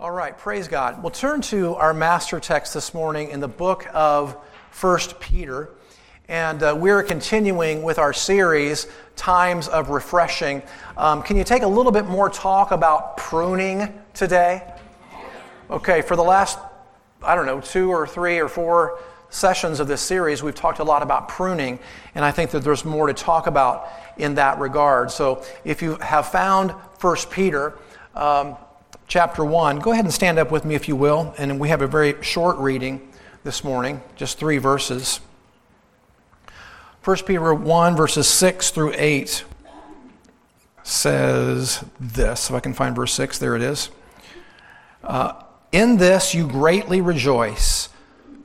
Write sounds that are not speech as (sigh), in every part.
All right, praise God. We'll turn to our master text this morning in the book of First Peter. And uh, we're continuing with our series, Times of Refreshing. Um, can you take a little bit more talk about pruning today? Okay, for the last, I don't know, two or three or four sessions of this series, we've talked a lot about pruning, and I think that there's more to talk about in that regard. So if you have found First Peter, um, chapter 1. Go ahead and stand up with me if you will. And we have a very short reading this morning, just three verses. 1 Peter 1, verses 6 through 8 says this. If I can find verse 6, there it is. Uh, in this you greatly rejoice,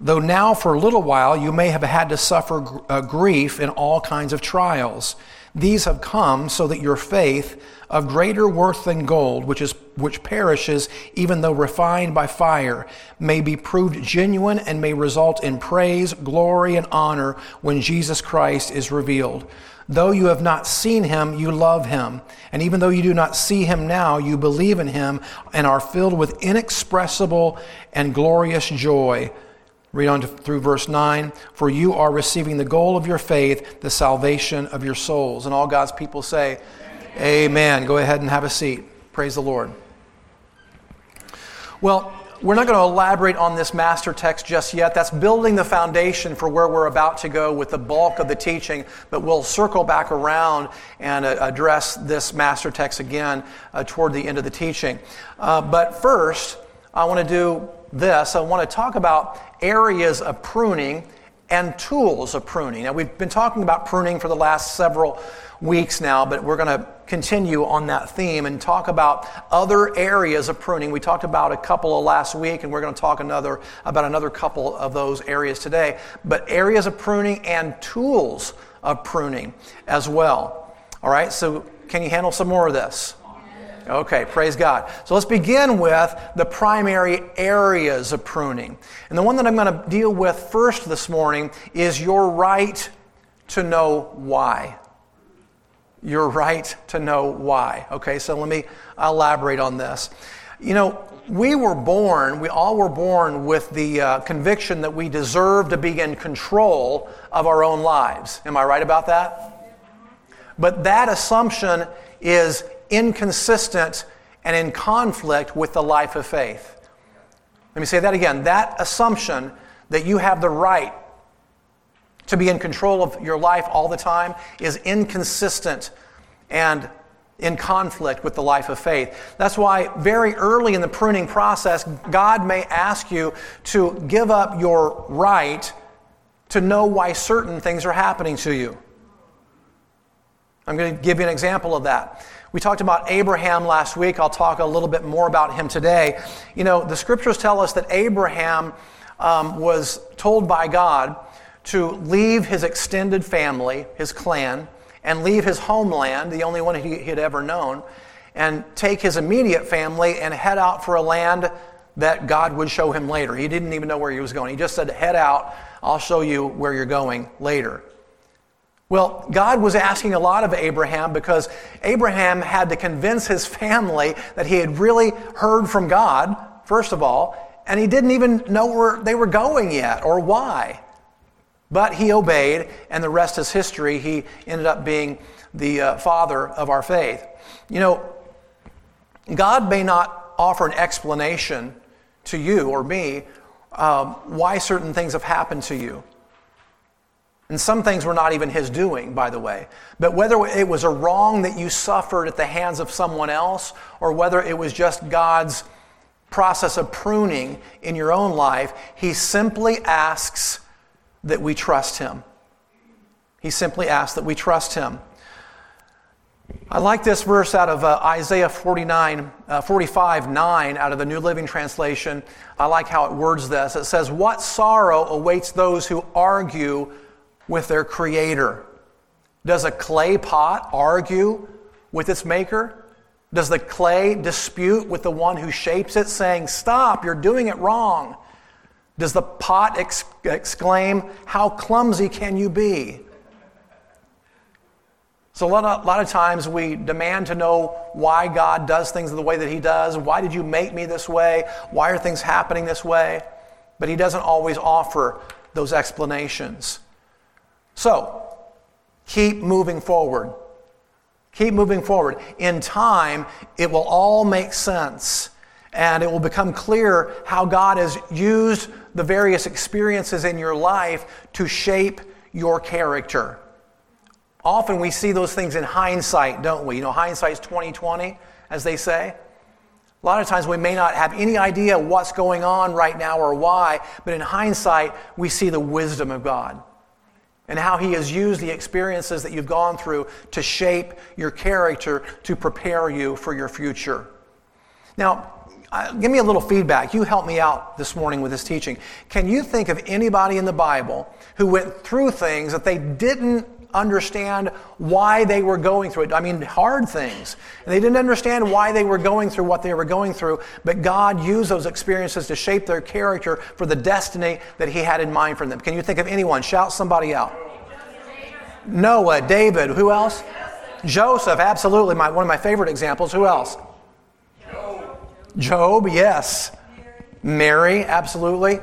though now for a little while you may have had to suffer uh, grief in all kinds of trials. These have come so that your faith, of greater worth than gold, which, is, which perishes even though refined by fire, may be proved genuine and may result in praise, glory, and honor when Jesus Christ is revealed. Though you have not seen him, you love him. And even though you do not see him now, you believe in him and are filled with inexpressible and glorious joy Read on to, through verse 9. For you are receiving the goal of your faith, the salvation of your souls. And all God's people say, Amen. Go ahead and have a seat. Praise the Lord. Well, we're not going to elaborate on this master text just yet. That's building the foundation for where we're about to go with the bulk of the teaching, but we'll circle back around and uh, address this master text again uh, toward the end of the teaching. Uh, but first, I want to do this. I want to talk about areas of pruning and tools of pruning. Now, we've been talking about pruning for the last several weeks now, but we're going to continue on that theme and talk about other areas of pruning. We talked about a couple of last week, and we're going to talk another about another couple of those areas today. But areas of pruning and tools of pruning as well. All right, so can you handle some more of this? Okay, praise God. So let's begin with the primary areas of pruning. And the one that I'm going to deal with first this morning is your right to know why. Your right to know why. Okay, so let me elaborate on this. You know, we were born, we all were born with the uh, conviction that we deserve to be in control of our own lives. Am I right about that? But that assumption is inconsistent and in conflict with the life of faith. Let me say that again. That assumption that you have the right to be in control of your life all the time is inconsistent and in conflict with the life of faith. That's why, very early in the pruning process, God may ask you to give up your right to know why certain things are happening to you. I'm going to give you an example of that. We talked about Abraham last week. I'll talk a little bit more about him today. You know, the scriptures tell us that Abraham um, was told by God to leave his extended family, his clan, and leave his homeland, the only one he had ever known, and take his immediate family and head out for a land that God would show him later. He didn't even know where he was going. He just said, Head out, I'll show you where you're going later. Well, God was asking a lot of Abraham because Abraham had to convince his family that he had really heard from God, first of all, and he didn't even know where they were going yet or why. But he obeyed, and the rest is history. He ended up being the uh, father of our faith. You know, God may not offer an explanation to you or me um, why certain things have happened to you. And some things were not even his doing, by the way. But whether it was a wrong that you suffered at the hands of someone else, or whether it was just God's process of pruning in your own life, he simply asks that we trust him. He simply asks that we trust him. I like this verse out of uh, Isaiah 49, uh, 45, 9 out of the New Living Translation. I like how it words this. It says, What sorrow awaits those who argue with their creator? Does a clay pot argue with its maker? Does the clay dispute with the one who shapes it, saying, Stop, you're doing it wrong? Does the pot ex- exclaim, How clumsy can you be? So, a lot, of, a lot of times we demand to know why God does things the way that He does. Why did you make me this way? Why are things happening this way? But He doesn't always offer those explanations. So, keep moving forward. Keep moving forward. In time, it will all make sense and it will become clear how God has used the various experiences in your life to shape your character. Often we see those things in hindsight, don't we? You know, hindsight's 2020, as they say. A lot of times we may not have any idea what's going on right now or why, but in hindsight, we see the wisdom of God and how He has used the experiences that you've gone through to shape your character to prepare you for your future. Now, give me a little feedback. You helped me out this morning with this teaching. Can you think of anybody in the Bible who went through things that they didn't understand why they were going through it. I mean, hard things. And they didn't understand why they were going through what they were going through, but God used those experiences to shape their character for the destiny that He had in mind for them. Can you think of anyone? Shout somebody out. Noah, David, who else? Joseph, absolutely, my, one of my favorite examples. Who else? Job, Job yes. Mary, absolutely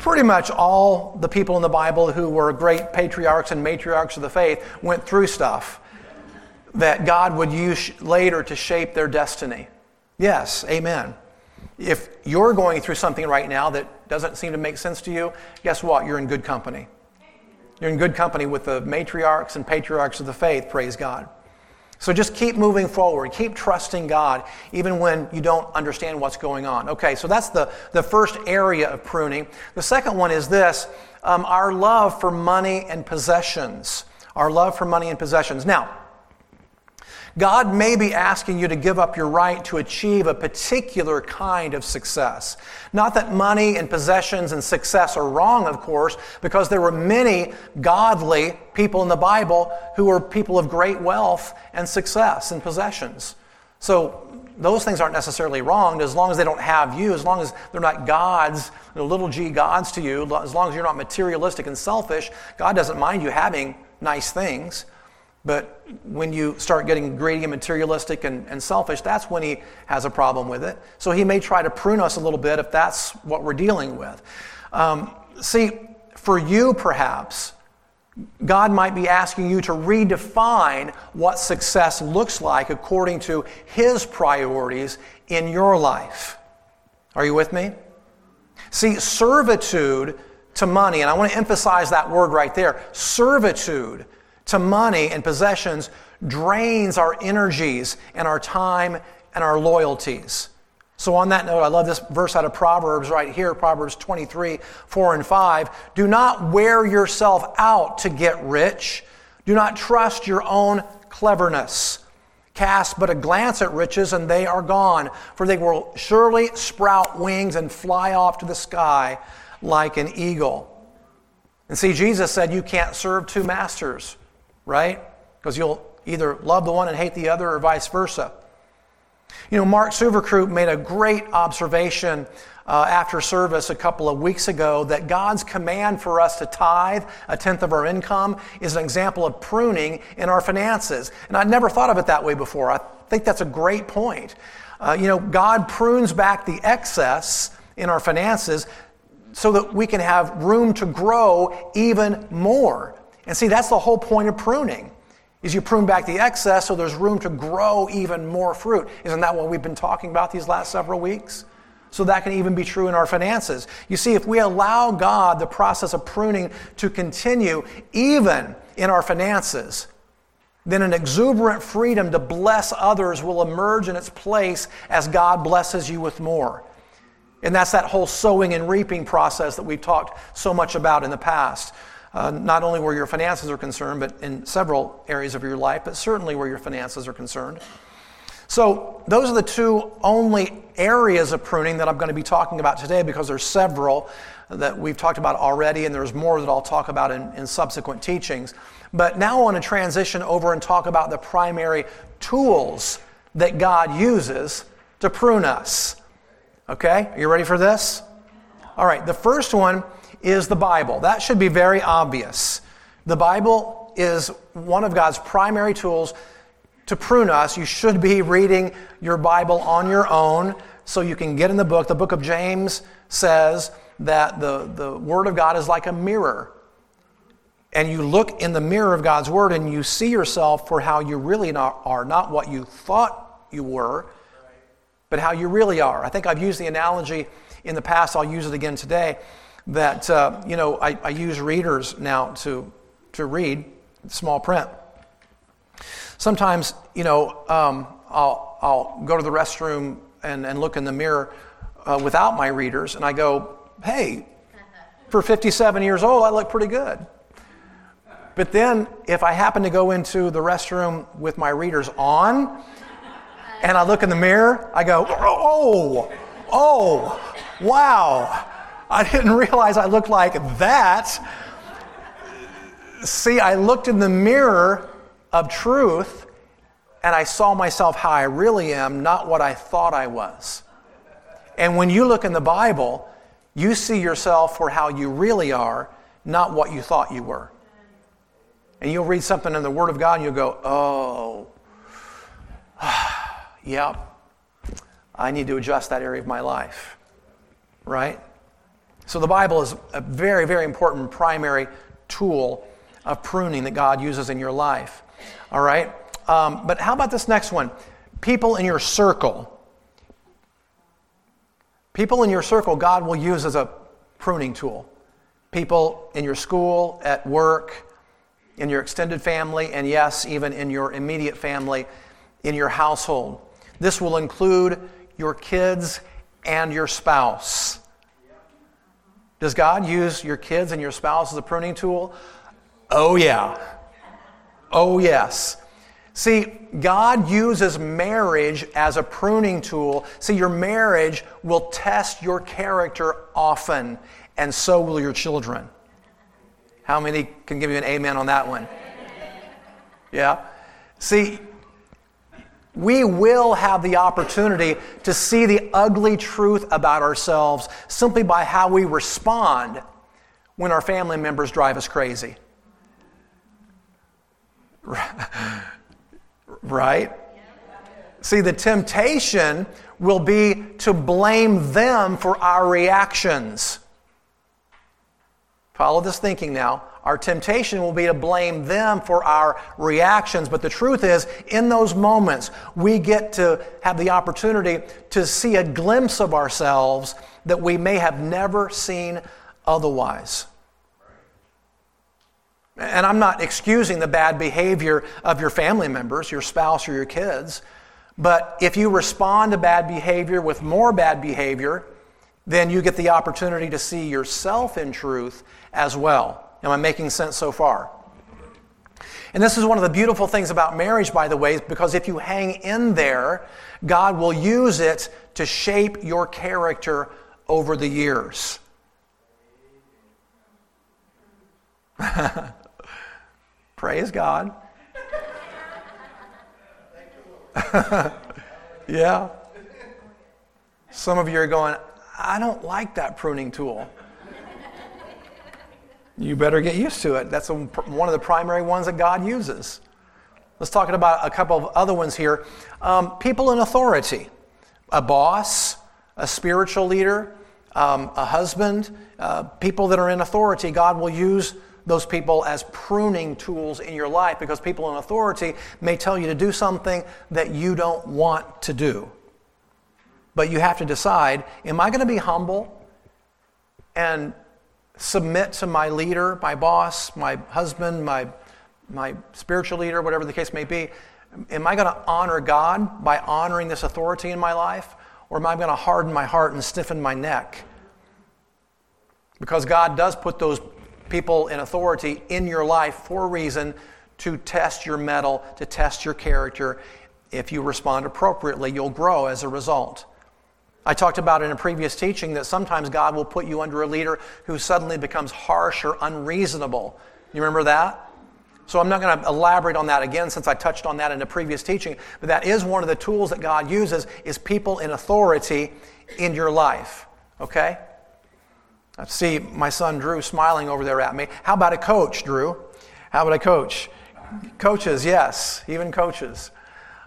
pretty much all the people in the Bible who were great patriarchs and matriarchs of the faith went through stuff that God would use later to shape their destiny. Yes, amen. If you're going through something right now that doesn't seem to make sense to you, guess what? You're in good company. You're in good company with the matriarchs and patriarchs of the faith, praise God. So just keep moving forward. Keep trusting God, even when you don't understand what's going on. Okay, so that's the, the first area of pruning. The second one is this um, our love for money and possessions. Our love for money and possessions. Now, God may be asking you to give up your right to achieve a particular kind of success. Not that money and possessions and success are wrong, of course, because there were many godly people in the Bible who were people of great wealth and success and possessions. So those things aren't necessarily wrong as long as they don't have you, as long as they're not gods, little g gods to you, as long as you're not materialistic and selfish, God doesn't mind you having nice things. But when you start getting greedy and materialistic and, and, selfish, that's when he has a problem with it. So he may try to prune us a little bit if that's what we're dealing with. Um, see, for you perhaps, God might be asking you to redefine what success looks like according to his priorities in your life. Are you with me? See, servitude to money, and I want to emphasize that word right there servitude to money and possessions drains our energies and our time and our loyalties. So, on that note, I love this verse out of Proverbs right here Proverbs 23, 4 and 5. Do not wear yourself out to get rich. Do not trust your own cleverness. Cast but a glance at riches, and they are gone, for they will surely sprout wings and fly off to the sky like an eagle. And see, Jesus said you can't serve two masters right? Because you'll either love the one and hate the other or vice versa. You know, Mark Suverkroop made a great observation uh, after service a couple of weeks ago that God's command for us to tithe a tenth of our income is an example of pruning in our finances. And I'd never thought of it that way before. I think that's a great point. Uh, you know, God prunes back the excess in our finances so that we can have room to grow even more. And see, that's the whole point of pruning. Is you prune back the excess so there's room to grow even more fruit. Isn't that what we've been talking about these last several weeks? So that can even be true in our finances. You see, if we allow God the process of pruning to continue even in our finances, then an exuberant freedom to bless others will emerge in its place as God blesses you with more. And that's that whole sowing and reaping process that we've talked so much about in the past uh, not only where your finances are concerned, but in several areas of your life, but certainly where your finances are concerned. So, those are the two only areas of pruning that I'm going to be talking about today because there's several that we've talked about already, and there's more that I'll talk about in, in subsequent teachings. But now I want to transition over and talk about the primary tools that God uses to prune us. Okay? Are you ready for this? All right, the first one is the Bible. That should be very obvious. The Bible is one of God's primary tools to prune us. You should be reading your Bible on your own so you can get in the book. The book of James says that the, the Word of God is like a mirror. And you look in the mirror of God's Word and you see yourself for how you really are, not what you thought you were, but how you really are. I think I've used the analogy in the past, I'll use it again today, that, uh, you know, I, I use readers now to, to read small print. Sometimes, you know, um, I'll, I'll go to the restroom and, and look in the mirror uh, without my readers, and I go, hey, for 57 years old, I look pretty good. But then, if I happen to go into the restroom with my readers on, and I look in the mirror, I go, oh, oh, wow. I didn't realize I looked like that. See, I looked in the mirror of truth and I saw myself how I really am, not what I thought I was. And when you look in the Bible, you see yourself for how you really are, not what you thought you were. And you'll read something in the Word of God and you'll go, oh, (sighs) yep, I need to adjust that area of my life. Right? So the Bible is a very, very important primary tool of pruning that God uses in your life. All right? Um, but how about this next one? People in your circle. People in your circle, God will use as a pruning tool. People in your school, at work, in your extended family, and yes, even in your immediate family, in your household. This will include your kids and your spouse. Does God use your kids and your spouse as a pruning tool? Oh, yeah. Oh, yes. See, God uses marriage as a pruning tool. See, your marriage will test your character often, and so will your children. How many can give you an amen on that one? Yeah? See, we will have the opportunity to see the ugly truth about ourselves simply by how we respond when our family members drive us crazy. (laughs) Right? See, the temptation will be to blame them for our reactions. Follow this thinking now. Our temptation will be to blame them for our reactions. But the truth is, in those moments, we get to have the opportunity to see a glimpse of ourselves that we may have never seen otherwise. And I'm not excusing the bad behavior of your family members, your spouse, or your kids. But if you respond to bad behavior with more bad behavior, then you get the opportunity to see yourself in truth as well. Am I making sense so far? And this is one of the beautiful things about marriage, by the way, because if you hang in there, God will use it to shape your character over the years. (laughs) Praise God. (laughs) yeah. Some of you are going, I don't like that pruning tool. You better get used to it. That's one of the primary ones that God uses. Let's talk about a couple of other ones here. Um, people in authority, a boss, a spiritual leader, um, a husband, uh, people that are in authority, God will use those people as pruning tools in your life because people in authority may tell you to do something that you don't want to do. But you have to decide am I going to be humble and submit to my leader, my boss, my husband, my, my spiritual leader, whatever the case may be? Am I going to honor God by honoring this authority in my life? Or am I going to harden my heart and stiffen my neck? Because God does put those people in authority in your life for a reason to test your mettle, to test your character. If you respond appropriately, you'll grow as a result. I talked about in a previous teaching that sometimes God will put you under a leader who suddenly becomes harsh or unreasonable. You remember that? So I'm not going to elaborate on that again since I touched on that in a previous teaching, but that is one of the tools that God uses is people in authority in your life. Okay? I see my son Drew smiling over there at me. How about a coach, Drew? How would I coach? Coaches, yes, even coaches.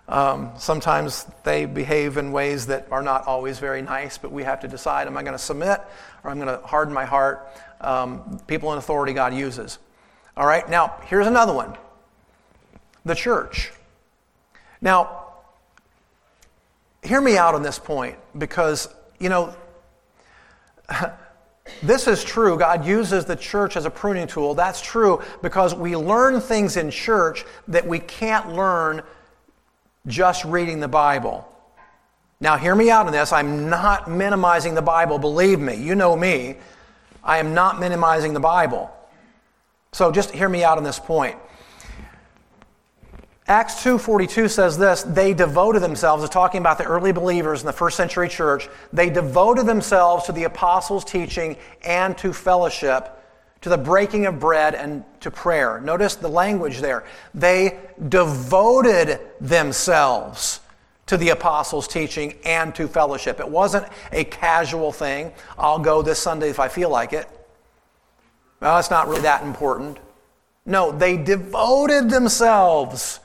Um, sometimes they behave in ways that are not always very nice, but we have to decide am I going to submit or I'm going to harden my heart? Um, people in authority God uses. All right, now here's another one the church. Now, hear me out on this point because, you know, (laughs) this is true. God uses the church as a pruning tool. That's true because we learn things in church that we can't learn just reading the Bible. Now, hear me out on this. I'm not minimizing the Bible. Believe me, you know me. I am not minimizing the Bible. So just hear me out on this point. Acts 2:42 says this, they devoted themselves, talking about the early believers in the first century church, they devoted themselves to the apostles' teaching and to fellowship, to the breaking of bread and to prayer. Notice the language there. They devoted themselves to the apostles' teaching and to fellowship. It wasn't a casual thing. I'll go this Sunday if I feel like it. Well, it's not really that important. No, they devoted themselves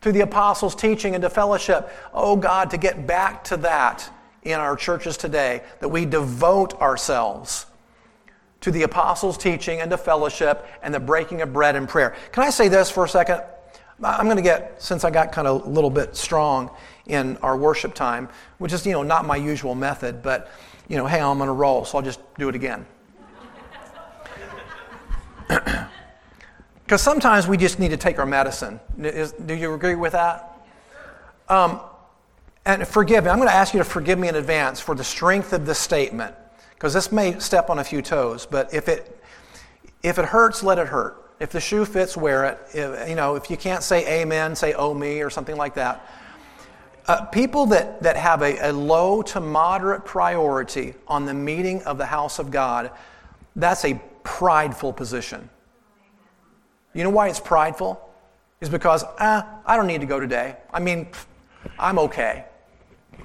to the apostles' teaching and to fellowship. Oh God, to get back to that in our churches today, that we devote ourselves to the apostles' teaching and to fellowship and the breaking of bread and prayer. Can I say this for a second? I'm going to get, since I got kind of a little bit strong in our worship time, which is, you know, not my usual method, but, you know, hey, I'm on a roll, so I'll just do it again. (clears throat) Because sometimes we just need to take our medicine. Do you agree with that? Um, and forgive me. I'm going to ask you to forgive me in advance for the strength of this statement, because this may step on a few toes. But if it if it hurts, let it hurt. If the shoe fits, wear it. If, you know, if you can't say Amen, say Oh me or something like that. Uh, people that, that have a, a low to moderate priority on the meeting of the house of God, that's a prideful position. You know why it's prideful? Is because, ah, I don't need to go today. I mean, I'm okay.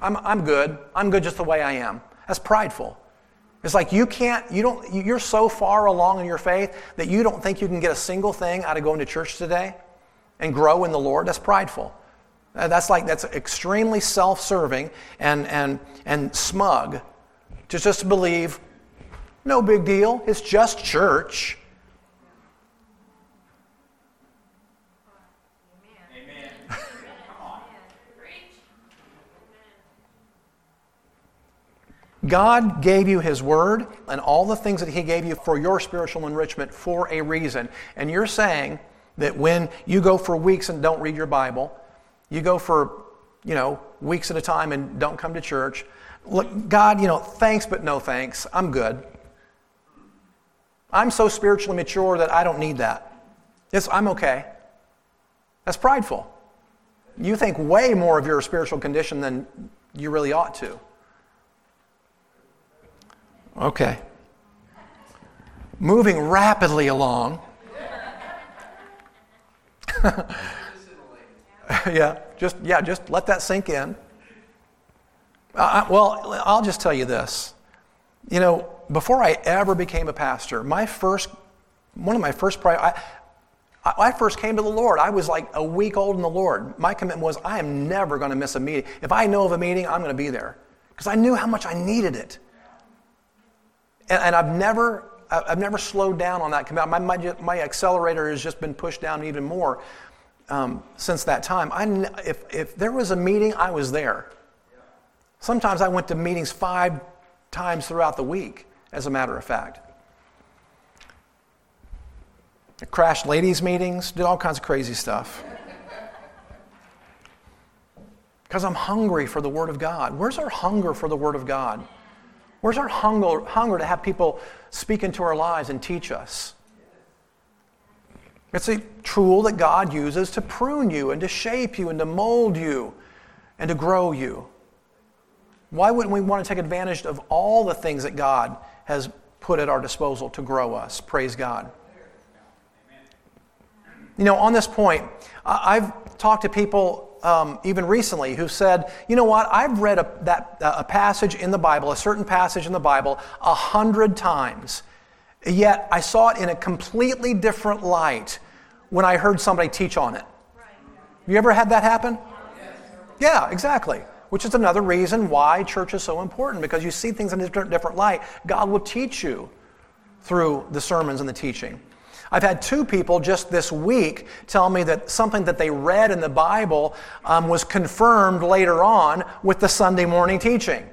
I'm, I'm good. I'm good just the way I am. That's prideful. It's like you can't, you don't, you're so far along in your faith that you don't think you can get a single thing out of going to church today and grow in the Lord. That's prideful. Uh, that's like, that's extremely self serving and, and, and smug to just believe, no big deal, it's just church. God gave you His Word and all the things that He gave you for your spiritual enrichment for a reason. And you're saying that when you go for weeks and don't read your Bible, you go for, you know, weeks at a time and don't come to church, look, God, you know, thanks but no thanks. I'm good. I'm so spiritually mature that I don't need that. Yes, I'm okay. That's prideful. You think way more of your spiritual condition than you really ought to. Okay. Moving rapidly along. (laughs) yeah, just yeah, just let that sink in. Uh, well, I'll just tell you this. You know, before I ever became a pastor, my first, one of my first prior, I, I first came to the Lord. I was like a week old in the Lord. My commitment was I am never going to miss a meeting. If I know of a meeting, I'm going to be there because I knew how much I needed it. And, and I've never I've never slowed down on that. My, my, my, accelerator has just been pushed down even more um, since that time. I, if, if there was a meeting, I was there. Sometimes I went to meetings five times throughout the week, as a matter of fact. I crashed ladies' meetings, did all kinds of crazy stuff. (laughs) Because I'm hungry for the Word of God. Where's our hunger for the Word of God? Where's our hunger, hunger to have people speak into our lives and teach us? It's a tool that God uses to prune you and to shape you and to mold you and to grow you. Why wouldn't we want to take advantage of all the things that God has put at our disposal to grow us? Praise God. You know, on this point, I've talked to people um, even recently who said, you know what, I've read a, that, uh, a passage in the Bible, a certain passage in the Bible, a hundred times, yet I saw it in a completely different light when I heard somebody teach on it. You ever had that happen? Yeah, exactly. Which is another reason why church is so important because you see things in a different, different light. God will teach you through the sermons and the teaching. I've had two people just this week tell me that something that they read in the Bible um, was confirmed later on with the Sunday morning teaching.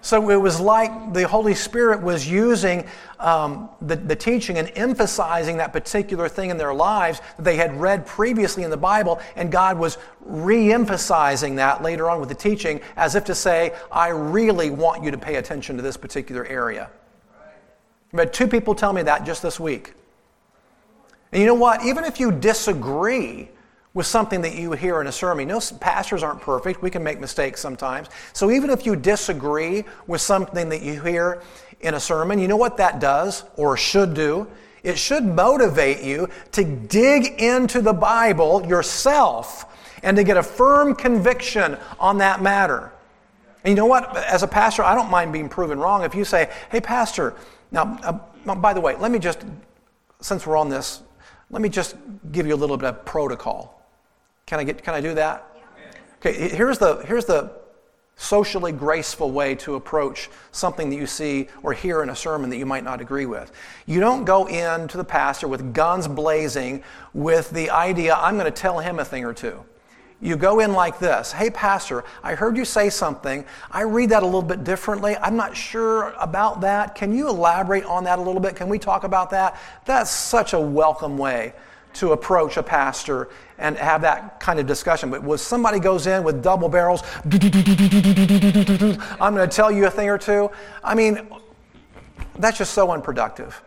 So it was like the Holy Spirit was using um, the, the teaching and emphasizing that particular thing in their lives that they had read previously in the Bible, and God was re emphasizing that later on with the teaching as if to say, I really want you to pay attention to this particular area. But two people tell me that just this week. And you know what? Even if you disagree with something that you hear in a sermon. You know, pastors aren't perfect. We can make mistakes sometimes. So even if you disagree with something that you hear in a sermon, you know what that does or should do? It should motivate you to dig into the Bible yourself and to get a firm conviction on that matter. And you know what? As a pastor, I don't mind being proven wrong. If you say, hey, Pastor, now, uh, by the way, let me just, since we're on this, let me just give you a little bit of protocol. Can I, get, can I do that? Okay, here's the, here's the socially graceful way to approach something that you see or hear in a sermon that you might not agree with. You don't go in to the pastor with guns blazing with the idea, I'm going to tell him a thing or two. You go in like this Hey, Pastor, I heard you say something. I read that a little bit differently. I'm not sure about that. Can you elaborate on that a little bit? Can we talk about that? That's such a welcome way to approach a pastor and have that kind of discussion. But when somebody goes in with double barrels, I'm going to tell you a thing or two, I mean, that's just so unproductive.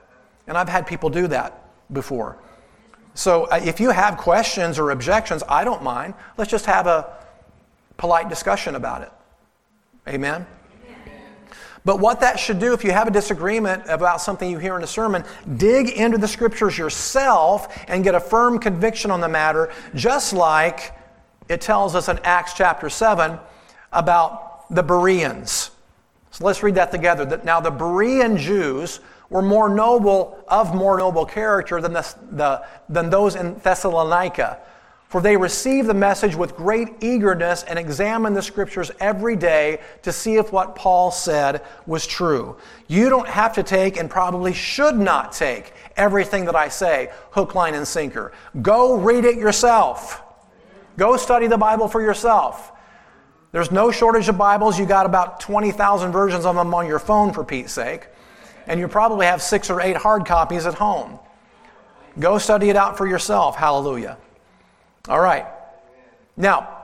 And I've had people do that before. So uh, if you have questions or objections, I don't mind. Let's just have a polite discussion about it. Amen? But what that should do, if you have a disagreement about something you hear in a sermon, dig into the scriptures yourself and get a firm conviction on the matter, just like it tells us in Acts chapter 7 about the Bereans. So let's read that together. Now, the Berean Jews were more noble, of more noble character than, the, the, than those in Thessalonica for they received the message with great eagerness and examined the scriptures every day to see if what Paul said was true. You don't have to take and probably should not take everything that I say hook, line, and sinker. Go read it yourself. Go study the Bible for yourself. There's no shortage of Bibles. You got about 20,000 versions of them on your phone, for Pete's sake. And you probably have six or eight hard copies at home. Go study it out for yourself. Hallelujah. All right. Now,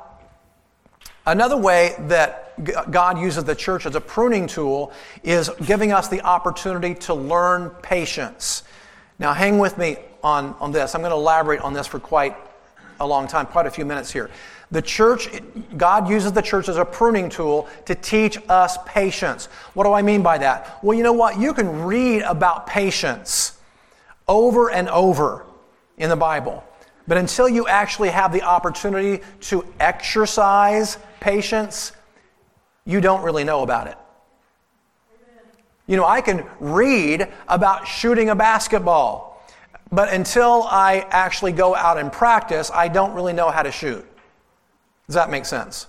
another way that God uses the church as a pruning tool is giving us the opportunity to learn patience. Now, hang with me on, on this. I'm going to elaborate on this for quite a long time, quite a few minutes here. The church, God uses the church as a pruning tool to teach us patience. What do I mean by that? Well, you know what? You can read about patience over and over in the Bible. But until you actually have the opportunity to exercise patience, you don't really know about it. You know, I can read about shooting a basketball, but until I actually go out and practice, I don't really know how to shoot. Does that make sense?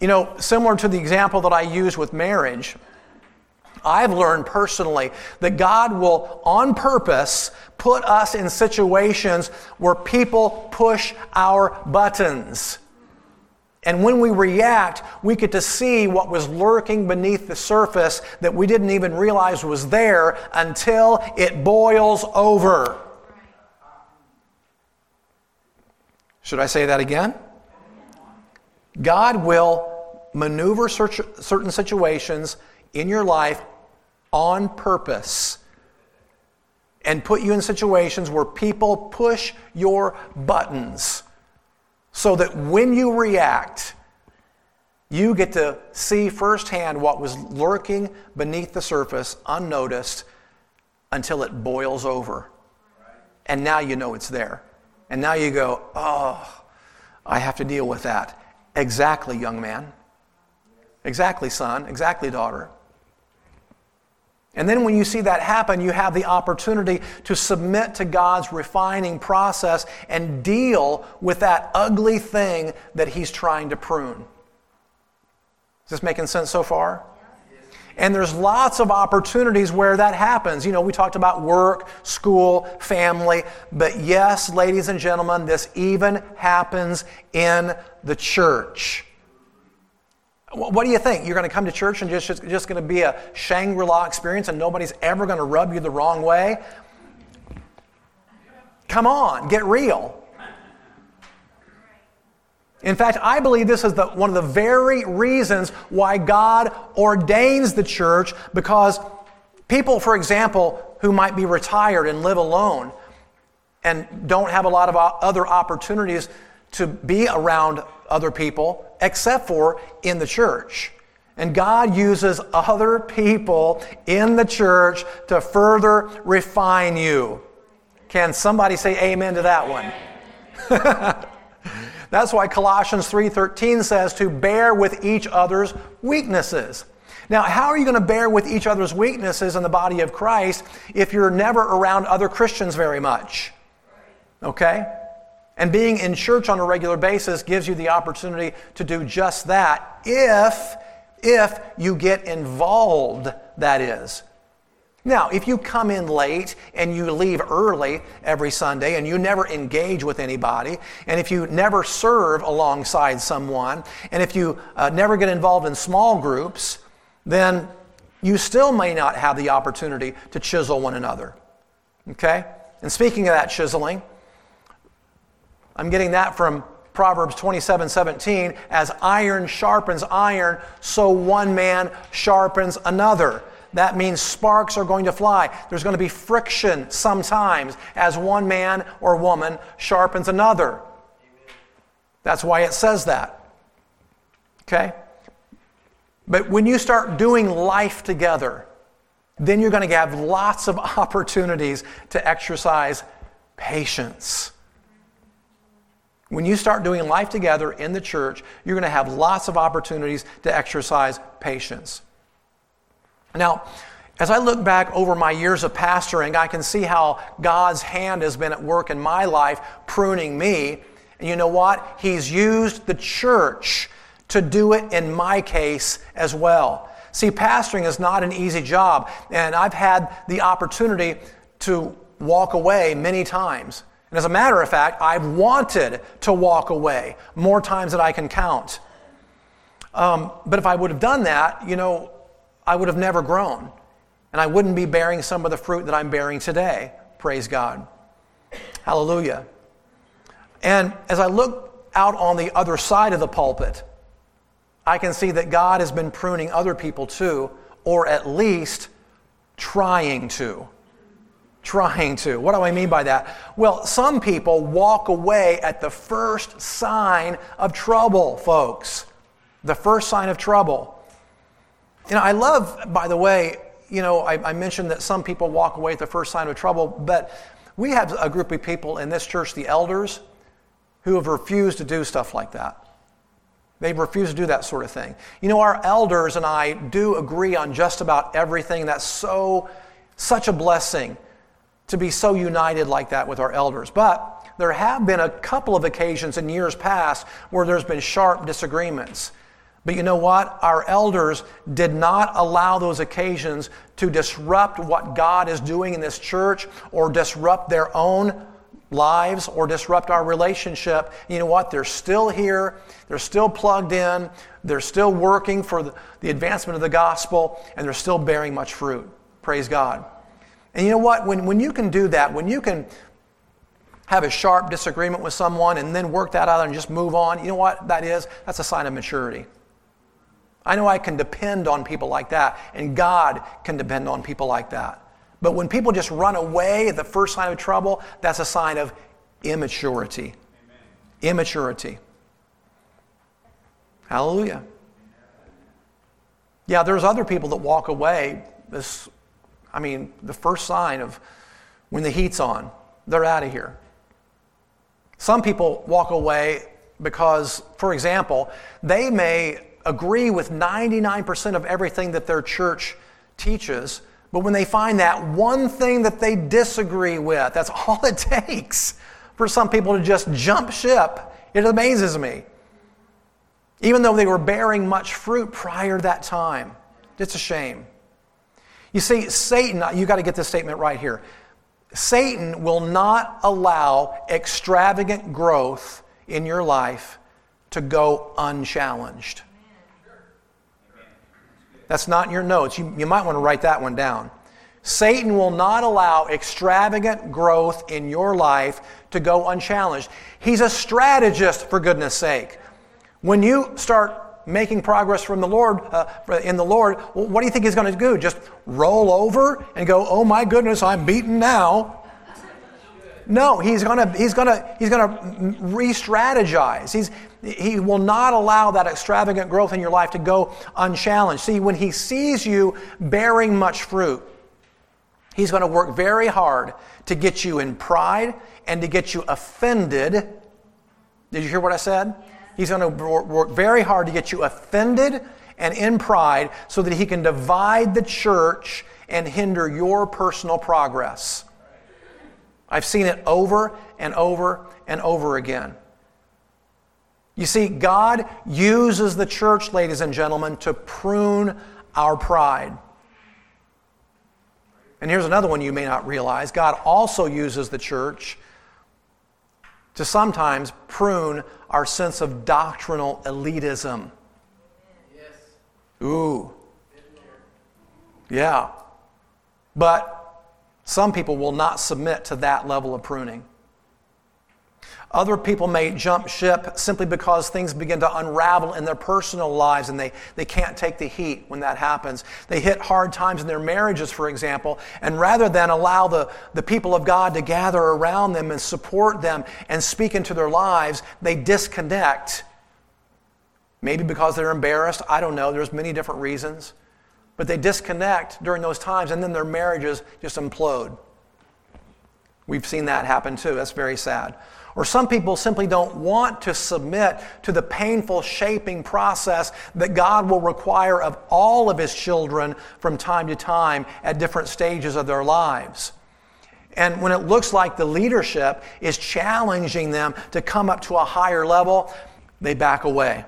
You know, similar to the example that I use with marriage, I've learned personally that God will, on purpose, put us in situations where people push our buttons. And when we react, we get to see what was lurking beneath the surface that we didn't even realize was there until it boils over. Should I say that again? God will maneuver certain situations in your life on purpose and put you in situations where people push your buttons so that when you react, you get to see firsthand what was lurking beneath the surface unnoticed until it boils over. And now you know it's there. And now you go, oh, I have to deal with that. Exactly, young man. Exactly, son. Exactly, daughter. And then when you see that happen, you have the opportunity to submit to God's refining process and deal with that ugly thing that He's trying to prune. Is this making sense so far? And there's lots of opportunities where that happens. You know, we talked about work, school, family, but yes, ladies and gentlemen, this even happens in the church. What do you think? You're going to come to church and just, just, just going to be a Shangri La experience and nobody's ever going to rub you the wrong way? Come on, get real. In fact, I believe this is the, one of the very reasons why God ordains the church because people, for example, who might be retired and live alone and don't have a lot of uh, other opportunities to be around other people except for in the church. And God uses other people in the church to further refine you. Can somebody say amen to that one? (laughs) That's why Colossians 3:13 says to bear with each other's weaknesses. Now, how are you going to bear with each other's weaknesses in the body of Christ if you're never around other Christians very much? Okay? And being in church on a regular basis gives you the opportunity to do just that if, if you get involved, that is. Now, if you come in late and you leave early every Sunday and you never engage with anybody, and if you never serve alongside someone, and if you uh, never get involved in small groups, then you still may not have the opportunity to chisel one another. Okay? And speaking of that chiseling, I'm getting that from Proverbs 27 17. As iron sharpens iron, so one man sharpens another. That means sparks are going to fly. There's going to be friction sometimes as one man or woman sharpens another. That's why it says that. Okay? But when you start doing life together, then you're going to have lots of (laughs) opportunities to exercise patience. When you start doing life together in the church, you're going to have lots of opportunities to exercise patience. Now, as I look back over my years of pastoring, I can see how God's hand has been at work in my life, pruning me. And you know what? He's used the church to do it in my case as well. See, pastoring is not an easy job, and I've had the opportunity to walk away many times. And as a matter of fact, I've wanted to walk away more times than I can count. Um, but if I would have done that, you know, I would have never grown. And I wouldn't be bearing some of the fruit that I'm bearing today. Praise God. Hallelujah. And as I look out on the other side of the pulpit, I can see that God has been pruning other people too, or at least trying to trying to. What do I mean by that? Well, some people walk away at the first sign of trouble, folks. The first sign of trouble. You know, I love, by the way, you know, I, I mentioned that some people walk away at the first sign of trouble, but we have a group of people in this church, the elders, who have refused to do stuff like that. They've refused to do that sort of thing. You know, our elders and I do agree on just about everything. That's so, such a blessing to be so united like that with our elders. But there have been a couple of occasions in years past where there's been sharp disagreements. But you know what? Our elders did not allow those occasions to disrupt what God is doing in this church or disrupt their own lives or disrupt our relationship. You know what? They're still here. They're still plugged in. They're still working for the, advancement of the gospel, and they're still bearing much fruit. Praise God. And you know what? When, when you can do that, when you can have a sharp disagreement with someone and then work that out and just move on, you know what that is? That's a sign of maturity. I know I can depend on people like that, and God can depend on people like that. But when people just run away at the first sign of trouble, that's a sign of immaturity. Amen. Immaturity. Hallelujah. Yeah, there's other people that walk away. This I mean, the first sign of when the heat's on, they're out of here. Some people walk away because, for example, they may agree with 99% of everything that their church teaches, But when they find that one thing that they disagree with, that's (laughs) all it takes for some people to just jump ship. It amazes me. Even though they were bearing much fruit prior to that time. It's a shame. You see, Satan, you got to get this statement right here. Satan will not allow extravagant growth in your life to go unchallenged. That's not in your notes. You, you might want to write that one down. Satan will not allow extravagant growth in your life to go unchallenged. He's a strategist, for goodness sake. When you start making progress from the Lord, uh, in the Lord, what do you think he's going to do? Just roll over and go, "Oh my goodness, I'm beaten now." No, he's gonna he's gonna he's gonna re-strategize. He's he will not allow that extravagant growth in your life to go unchallenged. See, when he sees you bearing much fruit, he's going to work very hard to get you in pride and to get you offended. Did you hear what I said? He's going to work very hard to get you offended and in pride so that he can divide the church and hinder your personal progress. I've seen it over and over and over again. You see, God uses the church, ladies and gentlemen, to prune our pride. And here's another one you may not realize God also uses the church to sometimes prune our sense of doctrinal elitism. Yes. Ooh. Yeah. But some people will not submit to that level of pruning. Other people may jump ship simply because things begin to unravel in their personal lives and they, they can't take the heat when that happens. They hit hard times in their marriages, for example, and rather than allow the, the people of God to gather around them and support them and speak into their lives, they disconnect. Maybe because they're embarrassed. I don't know. There's many different reasons. But they disconnect during those times and then their marriages just implode. We've seen that happen too. That's very sad. Or some people simply don't want to submit to the painful shaping process that God will require of all of His children from time to time at different stages of their lives. And when it looks like the leadership is challenging them to come up to a higher level, they back away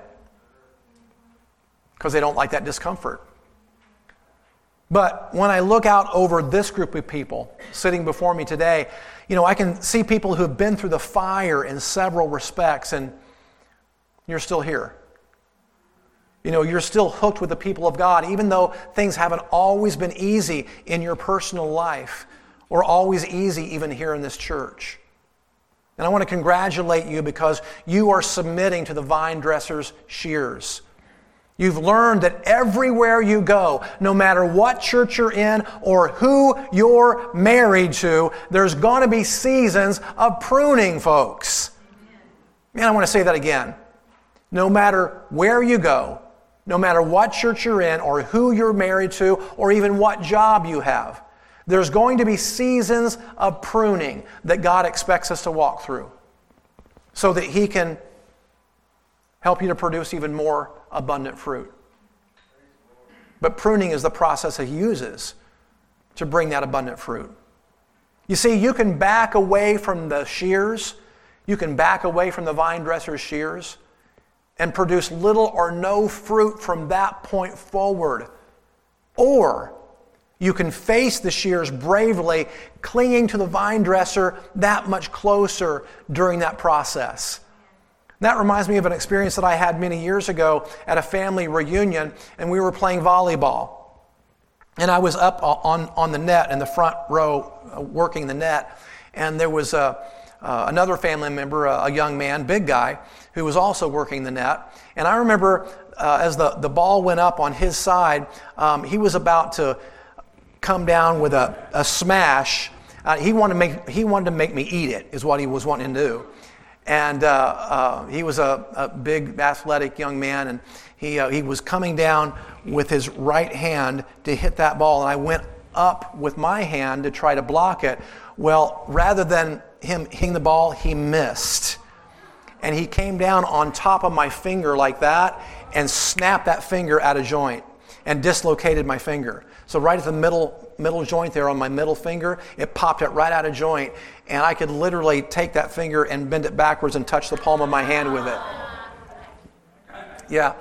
because they don't like that discomfort. But when I look out over this group of people sitting before me today, you know, I can see people who have been through the fire in several respects, and you're still here. You know, you're still hooked with the people of God, even though things haven't always been easy in your personal life or always easy even here in this church. And I want to congratulate you because you are submitting to the vine dresser's shears. You've learned that everywhere you go, no matter what church you're in or who you're married to, there's going to be seasons of pruning, folks. Man, I want to say that again. No matter where you go, no matter what church you're in or who you're married to or even what job you have, there's going to be seasons of pruning that God expects us to walk through so that He can help you to produce even more abundant fruit. But pruning is the process he uses to bring that abundant fruit. You see, you can back away from the shears, you can back away from the vine dresser's shears, and produce little or no fruit from that point forward. Or you can face the shears bravely, clinging to the vine dresser that much closer during that process. That reminds me of an experience that I had many years ago at a family reunion, and we were playing volleyball. And I was up on, on the net in the front row uh, working the net, and there was a, uh, another family member, a, a, young man, big guy, who was also working the net. And I remember uh, as the, the ball went up on his side, um, he was about to come down with a, a smash. Uh, he, wanted to make, he wanted to make me eat it, is what he was wanting to do. And uh, uh, he was a, a, big, athletic young man, and he, uh, he was coming down with his right hand to hit that ball. And I went up with my hand to try to block it. Well, rather than him hitting the ball, he missed. And he came down on top of my finger like that and snapped that finger out of joint. and dislocated my finger. So right at the middle middle joint there on my middle finger, it popped it right out of joint, and I could literally take that finger and bend it backwards and touch the palm of my hand with it. Yeah.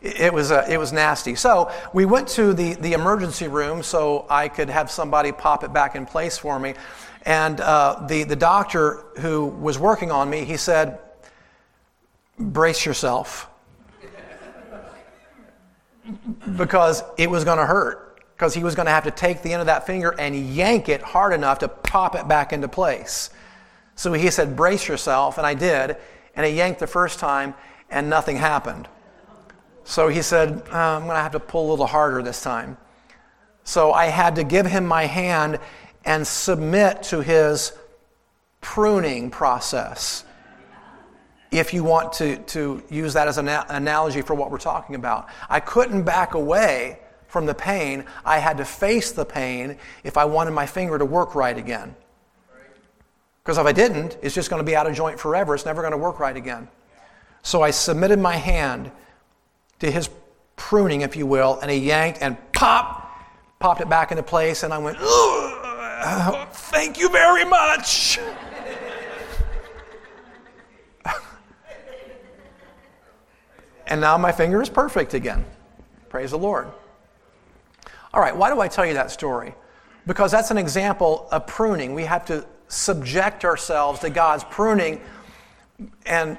It was, uh, it was nasty. So we went to the, the emergency room so I could have somebody pop it back in place for me. And uh, the, the doctor who was working on me, he said, brace yourself (laughs) because it was going to hurt because he was going to have to take the end of that finger and yank it hard enough to pop it back into place. So he said, brace yourself, and I did, and I yanked the first time, and nothing happened. So he said, uh, I'm going to have to pull a little harder this time. So I had to give him my hand and submit to his pruning process. If you want to, to use that as an analogy for what we're talking about, I couldn't back away from the pain. I had to face the pain if I wanted my finger to work right again. Because if I didn't, it's just going to be out of joint forever. It's never going to work right again. So I submitted my hand to his pruning, if you will, and he yanked and pop, popped it back into place, and I went, thank you very much. (laughs) and now my finger is perfect again. Praise the Lord. All right, why do I tell you that story? Because that's an example of pruning. We have to subject ourselves to God's pruning and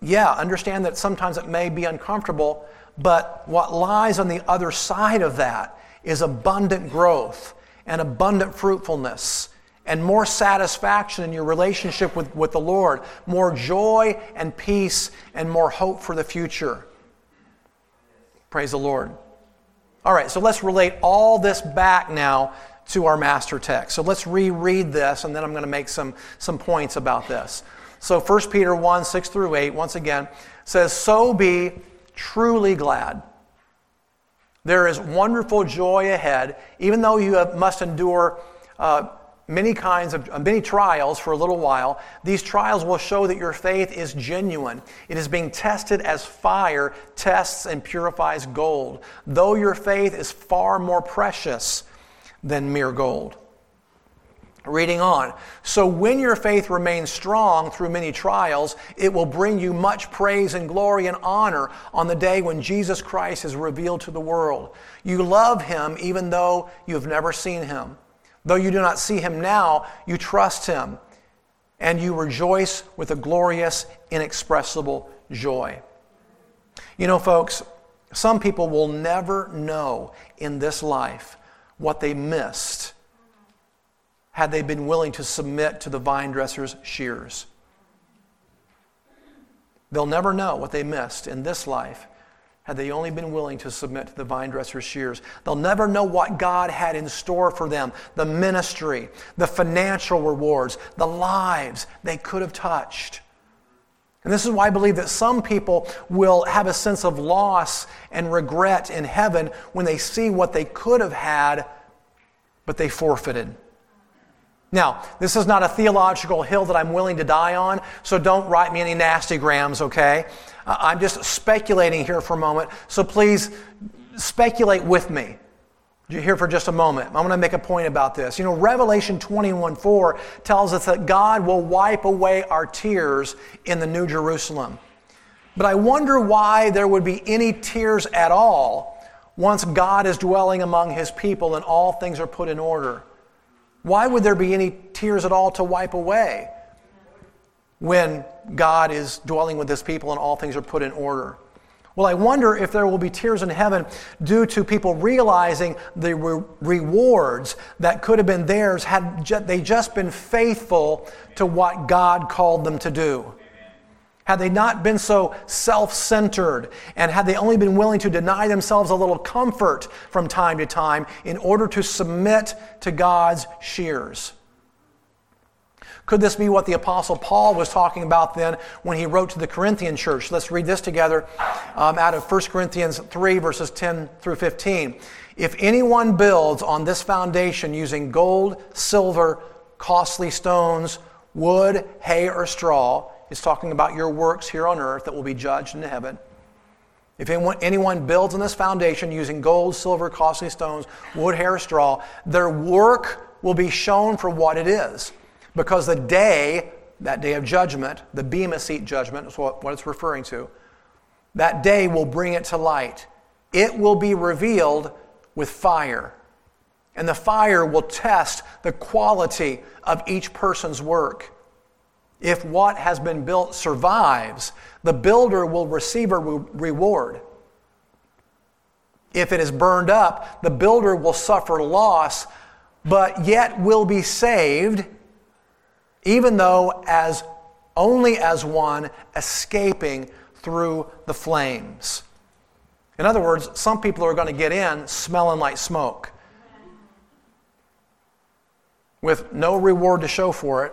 yeah, understand that sometimes it may be uncomfortable, but what lies on the other side of that is abundant growth and abundant fruitfulness and more satisfaction in your relationship with, with the Lord, more joy and peace and more hope for the future. Praise the Lord. All right, so let's relate all this back now to our master text. So let's reread this, and then I'm going to make some, some points about this. So 1 Peter 1 6 through 8, once again, says, So be truly glad. There is wonderful joy ahead, even though you have, must endure uh, many kinds of uh, many trials for a little while. These trials will show that your faith is genuine. It is being tested as fire tests and purifies gold, though your faith is far more precious than mere gold. Reading on. So when your faith remains strong through many trials, it will bring you much praise and glory and honor on the day when Jesus Christ is revealed to the world. You love him even though you've never seen him. Though you do not see him now, you trust him and you rejoice with a glorious, inexpressible joy. You know, folks, some people will never know in this life what they missed had they been willing to submit to the vine dresser's shears. They'll never know what they missed in this life had they only been willing to submit to the vine dresser's shears. They'll never know what God had in store for them the ministry, the financial rewards, the lives they could have touched. And this is why I believe that some people will have a sense of loss and regret in heaven when they see what they could have had, but they forfeited. Now, this is not a theological hill that I'm willing to die on, so don't write me any nasty grams, okay? I'm just speculating here for a moment, so please speculate with me. Here for just a moment. I'm going to make a point about this. You know, Revelation 21 4 tells us that God will wipe away our tears in the New Jerusalem. But I wonder why there would be any tears at all once God is dwelling among his people and all things are put in order. Why would there be any tears at all to wipe away when God is dwelling with his people and all things are put in order? Well, I wonder if there will be tears in heaven due to people realizing the re- rewards that could have been theirs had ju- they just been faithful to what God called them to do. Had they not been so self centered, and had they only been willing to deny themselves a little comfort from time to time in order to submit to God's shears. Could this be what the Apostle Paul was talking about then when he wrote to the Corinthian church? Let's read this together um, out of 1 Corinthians 3, verses 10 through 15. If anyone builds on this foundation using gold, silver, costly stones, wood, hay, or straw, is talking about your works here on earth that will be judged in heaven. If anyone, anyone builds on this foundation using gold, silver, costly stones, wood, hair, straw, their work will be shown for what it is. Because the day, that day of judgment, the Bema seat judgment is what, what it's referring to, that day will bring it to light. It will be revealed with fire. And the fire will test the quality of each person's work. If what has been built survives, the builder will receive a re- reward. If it is burned up, the builder will suffer loss, but yet will be saved, even though as only as one escaping through the flames. In other words, some people are going to get in smelling like smoke with no reward to show for it.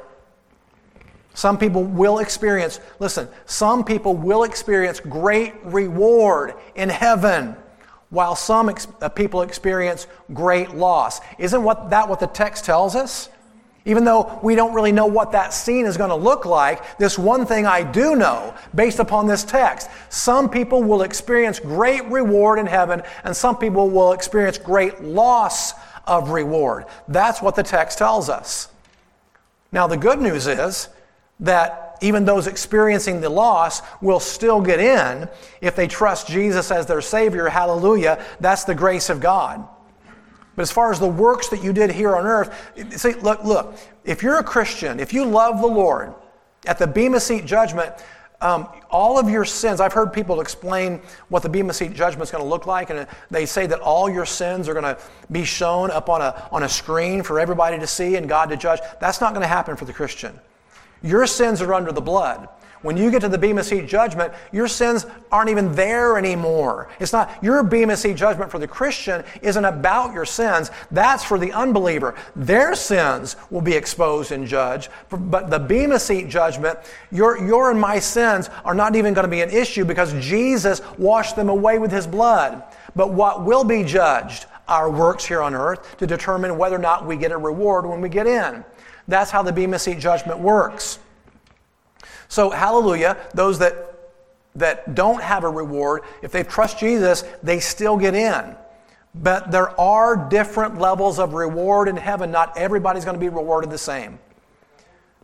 Some people will experience, listen, some people will experience great reward in heaven while some ex- uh, people experience great loss. Isn't what, that what the text tells us? Even though we don't really know what that scene is going to look like, this one thing I do know based upon this text some people will experience great reward in heaven, and some people will experience great loss of reward. That's what the text tells us. Now, the good news is that even those experiencing the loss will still get in if they trust Jesus as their Savior. Hallelujah. That's the grace of God. But as far as the works that you did here on earth, see, look, look, if you're a Christian, if you love the Lord, at the Bema Seat judgment, um, all of your sins, I've heard people explain what the Bema Seat judgment is going to look like, and they say that all your sins are going to be shown up on a, on a screen for everybody to see and God to judge. That's not going to happen for the Christian. Your sins are under the blood. When you get to the Bema Seat judgment, your sins aren't even there anymore. It's not your Bema Seat judgment for the Christian isn't about your sins. That's for the unbeliever. Their sins will be exposed and judged. But the Bema Seat judgment, your, your and my sins are not even going to be an issue because Jesus washed them away with his blood. But what will be judged? Our works here on earth to determine whether or not we get a reward when we get in. That's how the Bema Seat judgment works. So, hallelujah, those that, that don't have a reward, if they trust Jesus, they still get in. But there are different levels of reward in heaven. Not everybody's going to be rewarded the same.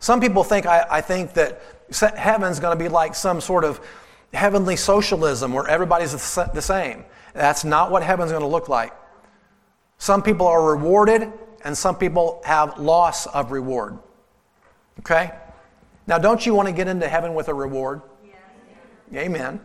Some people think, I, I think that heaven's going to be like some sort of heavenly socialism where everybody's the same. That's not what heaven's going to look like. Some people are rewarded, and some people have loss of reward. Okay? Now, don't you want to get into heaven with a reward? Yes. Amen.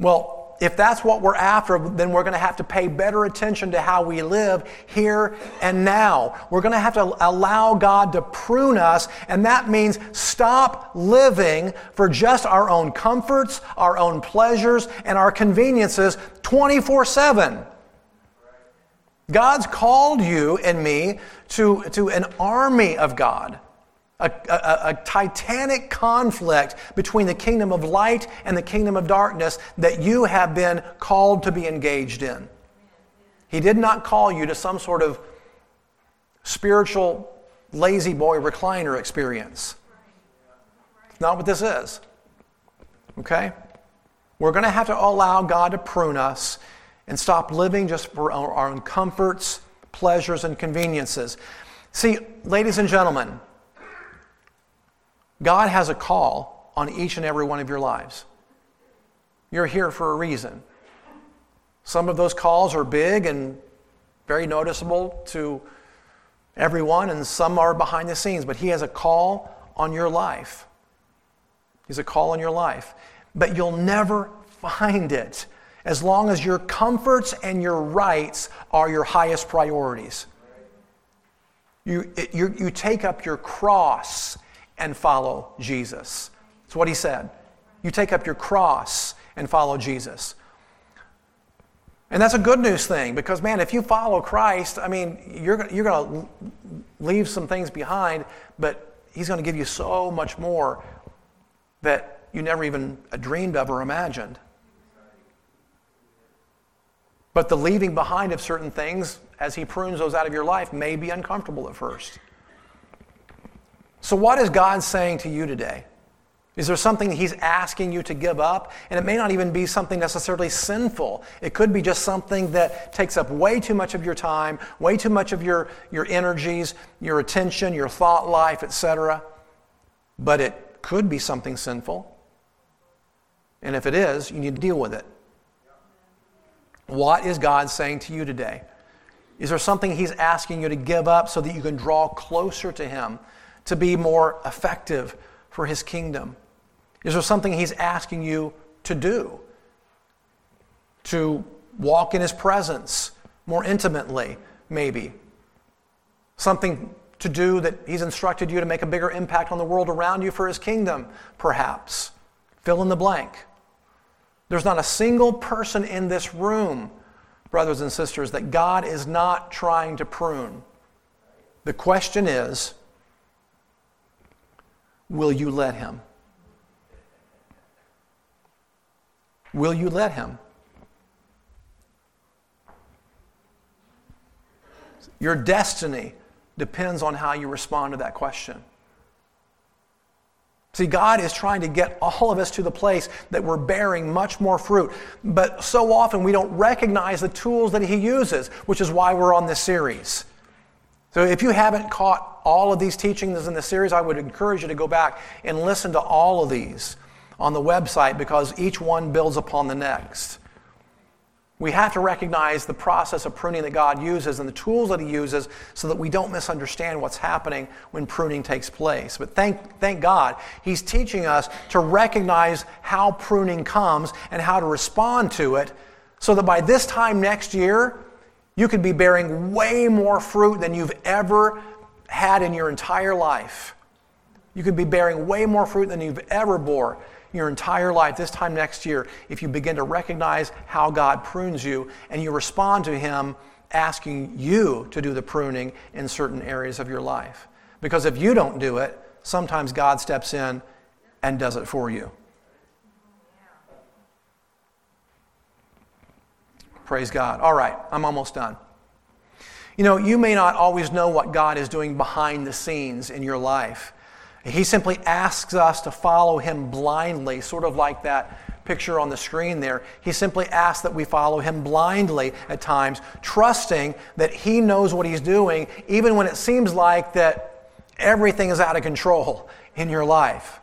Well, if that's what we're after, then we're going to have to pay better attention to how we live here and now. We're going to have to allow God to prune us, and that means stop living for just our own comforts, our own pleasures, and our conveniences 24 7. God's called you and me to, to an army of God a, a, a, titanic conflict between the kingdom of light and the kingdom of darkness that you have been called to be engaged in. He did not call you to some sort of spiritual La-Z-Boy recliner experience. It's not what this is. Okay? We're going to have to allow God to prune us and stop living just for our own comforts, pleasures, and conveniences. See, ladies and gentlemen, God has a call on each and every one of your lives. You're here for a reason. Some of those calls are big and very noticeable to everyone, and some are behind the scenes, but He has a call on your life. He's a call on your life. But you'll never find it as long as your comforts and your rights are your highest priorities. You, it, you, you take up your cross and follow Jesus. That's what he said. You take up your cross and follow Jesus. And that's a good news thing because, man, if you follow Christ, I mean, you're, you're going to leave some things behind, but He's going to give you so much more that you never even dreamed of or imagined. But the leaving behind of certain things, as He prunes those out of your life, may be uncomfortable at first. So, what is God saying to you today? Is there something he's asking you to give up? And it may not even be something necessarily sinful. It could be just something that takes up way too much of your time, way too much of your, your energies, your attention, your thought life, etc. But it could be something sinful. And if it is, you need to deal with it. What is God saying to you today? Is there something He's asking you to give up so that you can draw closer to Him, to be more effective for His kingdom? Is there something He's asking you to do? To walk in His presence more intimately, maybe? Something to do that He's instructed you to make a bigger impact on the world around you for His kingdom, perhaps? Fill in the blank. There's not a single person in this room, brothers and sisters, that God is not trying to prune. The question is will you let Him? Will you let him? Your destiny depends on how you respond to that question. See, God is trying to get all of us to the place that we're bearing much more fruit. But so often we don't recognize the tools that He uses, which is why we're on this series. So if you haven't caught all of these teachings in the series, I would encourage you to go back and listen to all of these on the website because each one builds upon the next. We have to recognize the process of pruning that God uses and the tools that He uses so that we don't misunderstand what's happening when pruning takes place. But thank, thank God, He's teaching us to recognize how pruning comes and how to respond to it so that by this time next year, you could be bearing way more fruit than you've ever had in your entire life. You could be bearing way more fruit than you've ever bore your entire life, this time next year, if you begin to recognize how God prunes you and you respond to Him asking you to do the pruning in certain areas of your life. Because if you don't do it, sometimes God steps in and does it for you. Praise God. All right, I'm almost done. You know, you may not always know what God is doing behind the scenes in your life. He simply asks us to follow him blindly, sort of like that picture on the screen there. He simply asks that we follow him blindly at times, trusting that he knows what he's doing, even when it seems like that everything is out of control in your life.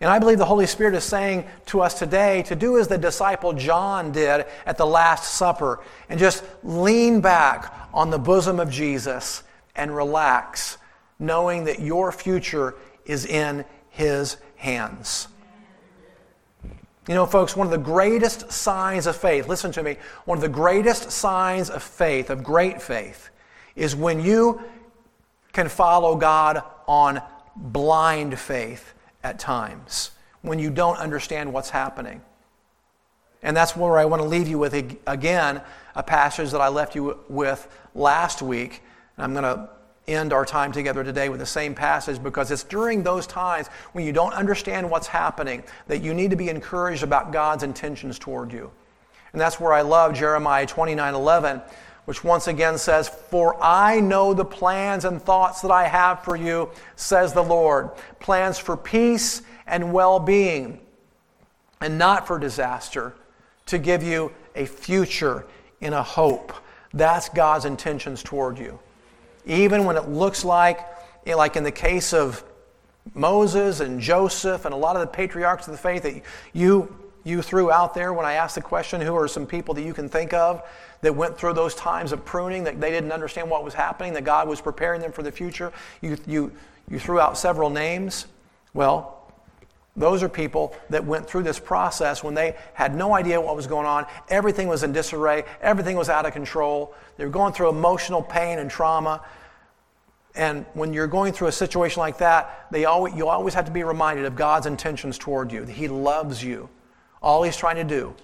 And I believe the Holy Spirit is saying to us today to do as the disciple John did at the Last Supper and just lean back on the bosom of Jesus and relax, knowing that your future is in his hands. You know, folks, one of the greatest signs of faith, listen to me, one of the greatest signs of faith, of great faith, is when you can follow God on blind faith at times, when you don't understand what's happening. And that's where I want to leave you with again a passage that I left you with last week. And I'm going to end our time together today with the same passage because it's during those times when you don't understand what's happening that you need to be encouraged about God's intentions toward you. And that's where I love Jeremiah 29 11, which once again says, For I know the plans and thoughts that I have for you, says the Lord plans for peace and well being, and not for disaster, to give you a future in a hope. That's God's intentions toward you even when it looks like, like in the case of Moses and Joseph and a lot of the patriarchs of the faith that you, you threw out there when I asked the question, who are some people that you can think of that went through those times of pruning, that they didn't understand what was happening, that God was preparing them for the future? You, you, you threw out several names. Well, those are people that went through this process when they had no idea what was going on. Everything was in disarray. Everything was out of control. They were going through emotional pain and trauma. And when you're going through a situation like that, they always, you always have to be reminded of God's intentions toward you. That He loves you. All He's trying to do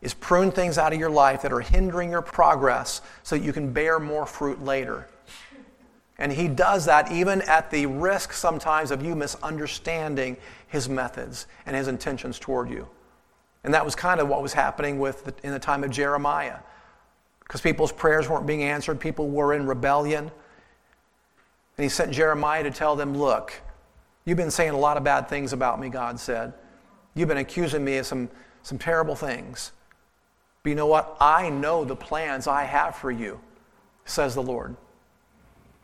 is prune things out of your life that are hindering your progress so that you can bear more fruit later. And He does that even at the risk sometimes of you misunderstanding His methods and His intentions toward you. And that was kind of what was happening with the, in the time of Jeremiah. Because people's prayers weren't being answered, people were in rebellion. And he sent Jeremiah to tell them, Look, You've been saying a lot of bad things about me, God said. You've been accusing me of some, some terrible things. But you know what? I know the plans I have for you, says the Lord.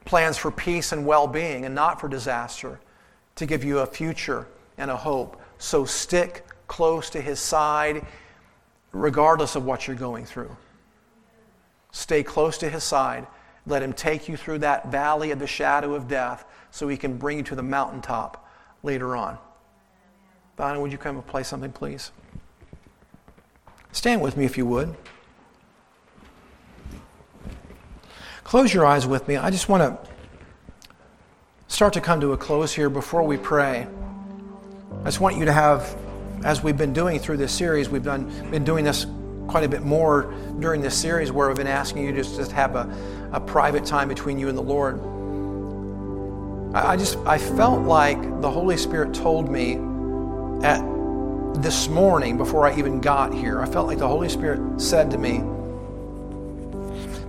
Plans for peace and well being and not for disaster, to give you a future and a hope. So stick close to his side, regardless of what you're going through. Stay close to his side. Let him take you through that valley of the shadow of death so he can bring you to the mountaintop later on. Donna, would you come and play something, please? Stand with me if you would. Close your eyes with me. I just want to start to come to a close here before we pray. I just want you to have, as we've been doing through this series, we've done, been doing this quite a bit more during this series where we've been asking you to just, just have a, a private time between you and the Lord. I, I just, I felt like the Holy Spirit told me at this morning before I even got here, I felt like the Holy Spirit said to me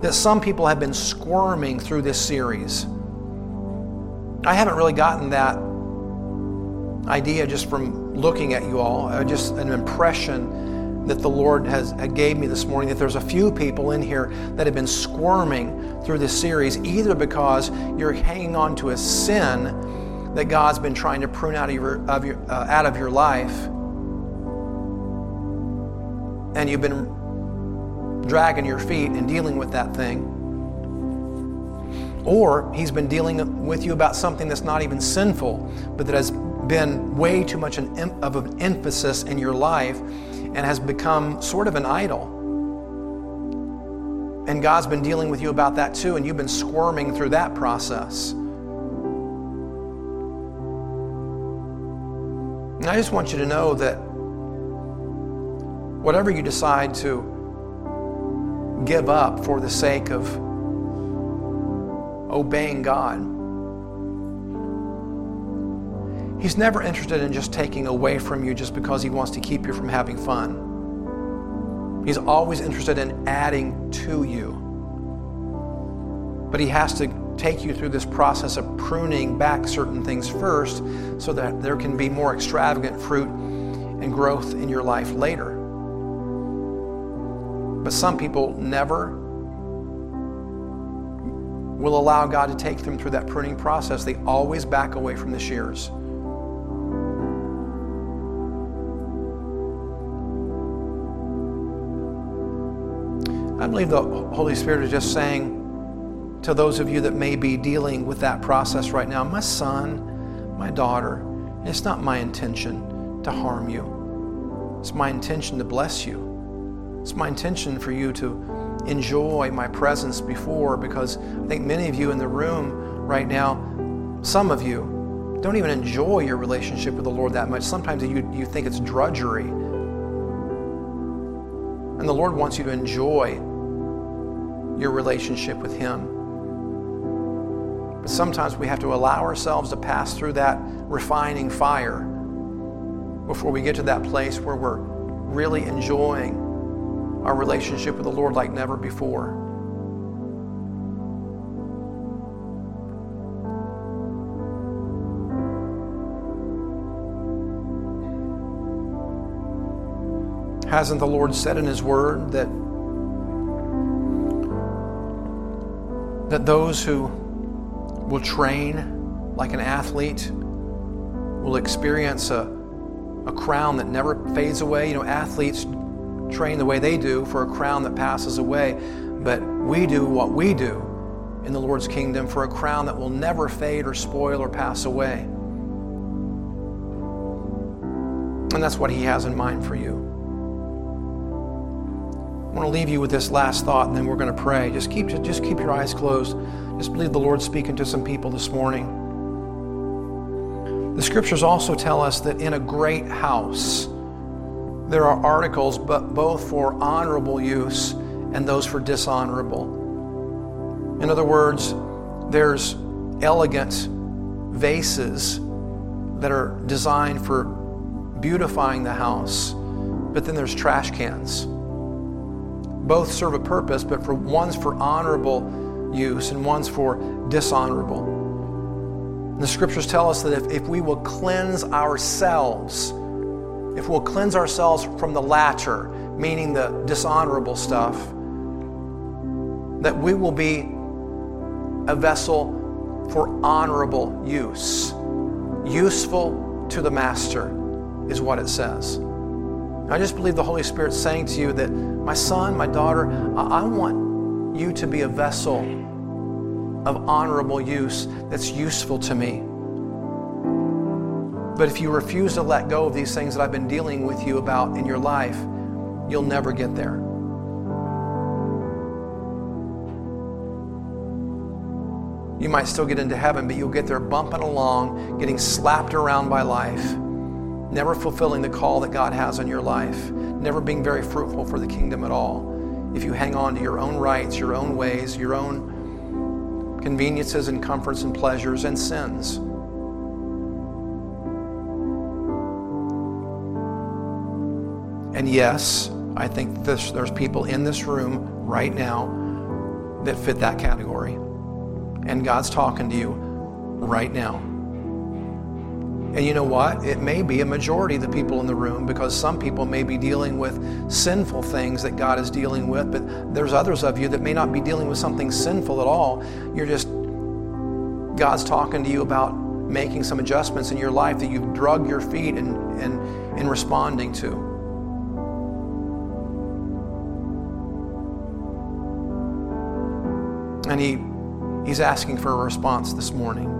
that some people have been squirming through this series. I haven't really gotten that idea just from looking at you all, uh, just an impression that the Lord has gave me this morning that there's a few people in here that have been squirming through this series, either because you're hanging on to a sin that God's been trying to prune out of your, of your uh, out of your life and you've been dragging your feet and dealing with that thing. Or he's been dealing with you about something that's not even sinful, but that has been way too much an, of an emphasis in your life and has become sort of an idol. And God's been dealing with you about that too, and you've been squirming through that process. And I just want you to know that whatever you decide to give up for the sake of obeying God, He's never interested in just taking away from you just because He wants to keep you from having fun. He's always interested in adding to you. But He has to take you through this process of pruning back certain things first so that there can be more extravagant fruit and growth in your life later. But some people never will allow God to take them through that pruning process. They always back away from the shears. I believe the Holy Spirit is just saying to those of you that may be dealing with that process right now, my son, my daughter, it's not my intention to harm you. It's my intention to bless you. It's my intention for you to enjoy my presence before because I think many of you in the room right now, some of you, don't even enjoy your relationship with the Lord that much. Sometimes you, you think it's drudgery. And the Lord wants you to enjoy your relationship with Him. But sometimes we have to allow ourselves to pass through that refining fire before we get to that place where we're really enjoying our relationship with the Lord like never before. Hasn't the Lord said in His Word that, that those who will train like an athlete will experience a, a crown that never fades away? You know, athletes train the way they do for a crown that passes away, but we do what we do in the Lord's kingdom for a crown that will never fade or spoil or pass away. And that's what He has in mind for you. I want to leave you with this last thought, and then we're going to pray. Just keep, just keep your eyes closed. Just believe the Lord's speaking to some people this morning. The scriptures also tell us that in a great house, there are articles, but both for honorable use and those for dishonorable. In other words, there's elegant vases that are designed for beautifying the house, but then there's trash cans. Both serve a purpose, but for one's for honorable use and one's for dishonorable. The scriptures tell us that if, if we will cleanse ourselves, if we'll cleanse ourselves from the latter, meaning the dishonorable stuff, that we will be a vessel for honorable use. Useful to the master is what it says. I just believe the Holy Spirit's saying to you that, my son, my daughter, I, I want you to be a vessel of honorable use that's useful to me. But if you refuse to let go of these things that I've been dealing with you about in your life, you'll never get there. You might still get into heaven, but you'll get there bumping along, getting slapped around by life, never fulfilling the call that God has on your life, never being very fruitful for the kingdom at all. If you hang on to your own rights, your own ways, your own conveniences and comforts and pleasures and sins. And yes, I think this, there's people in this room right now that fit that category. And God's talking to you right now. And you know what? It may be a majority of the people in the room because some people may be dealing with sinful things that God is dealing with, but there's others of you that may not be dealing with something sinful at all. You're just, God's talking to you about making some adjustments in your life that you've drug your feet in, in, in responding to. And he, he's asking for a response this morning.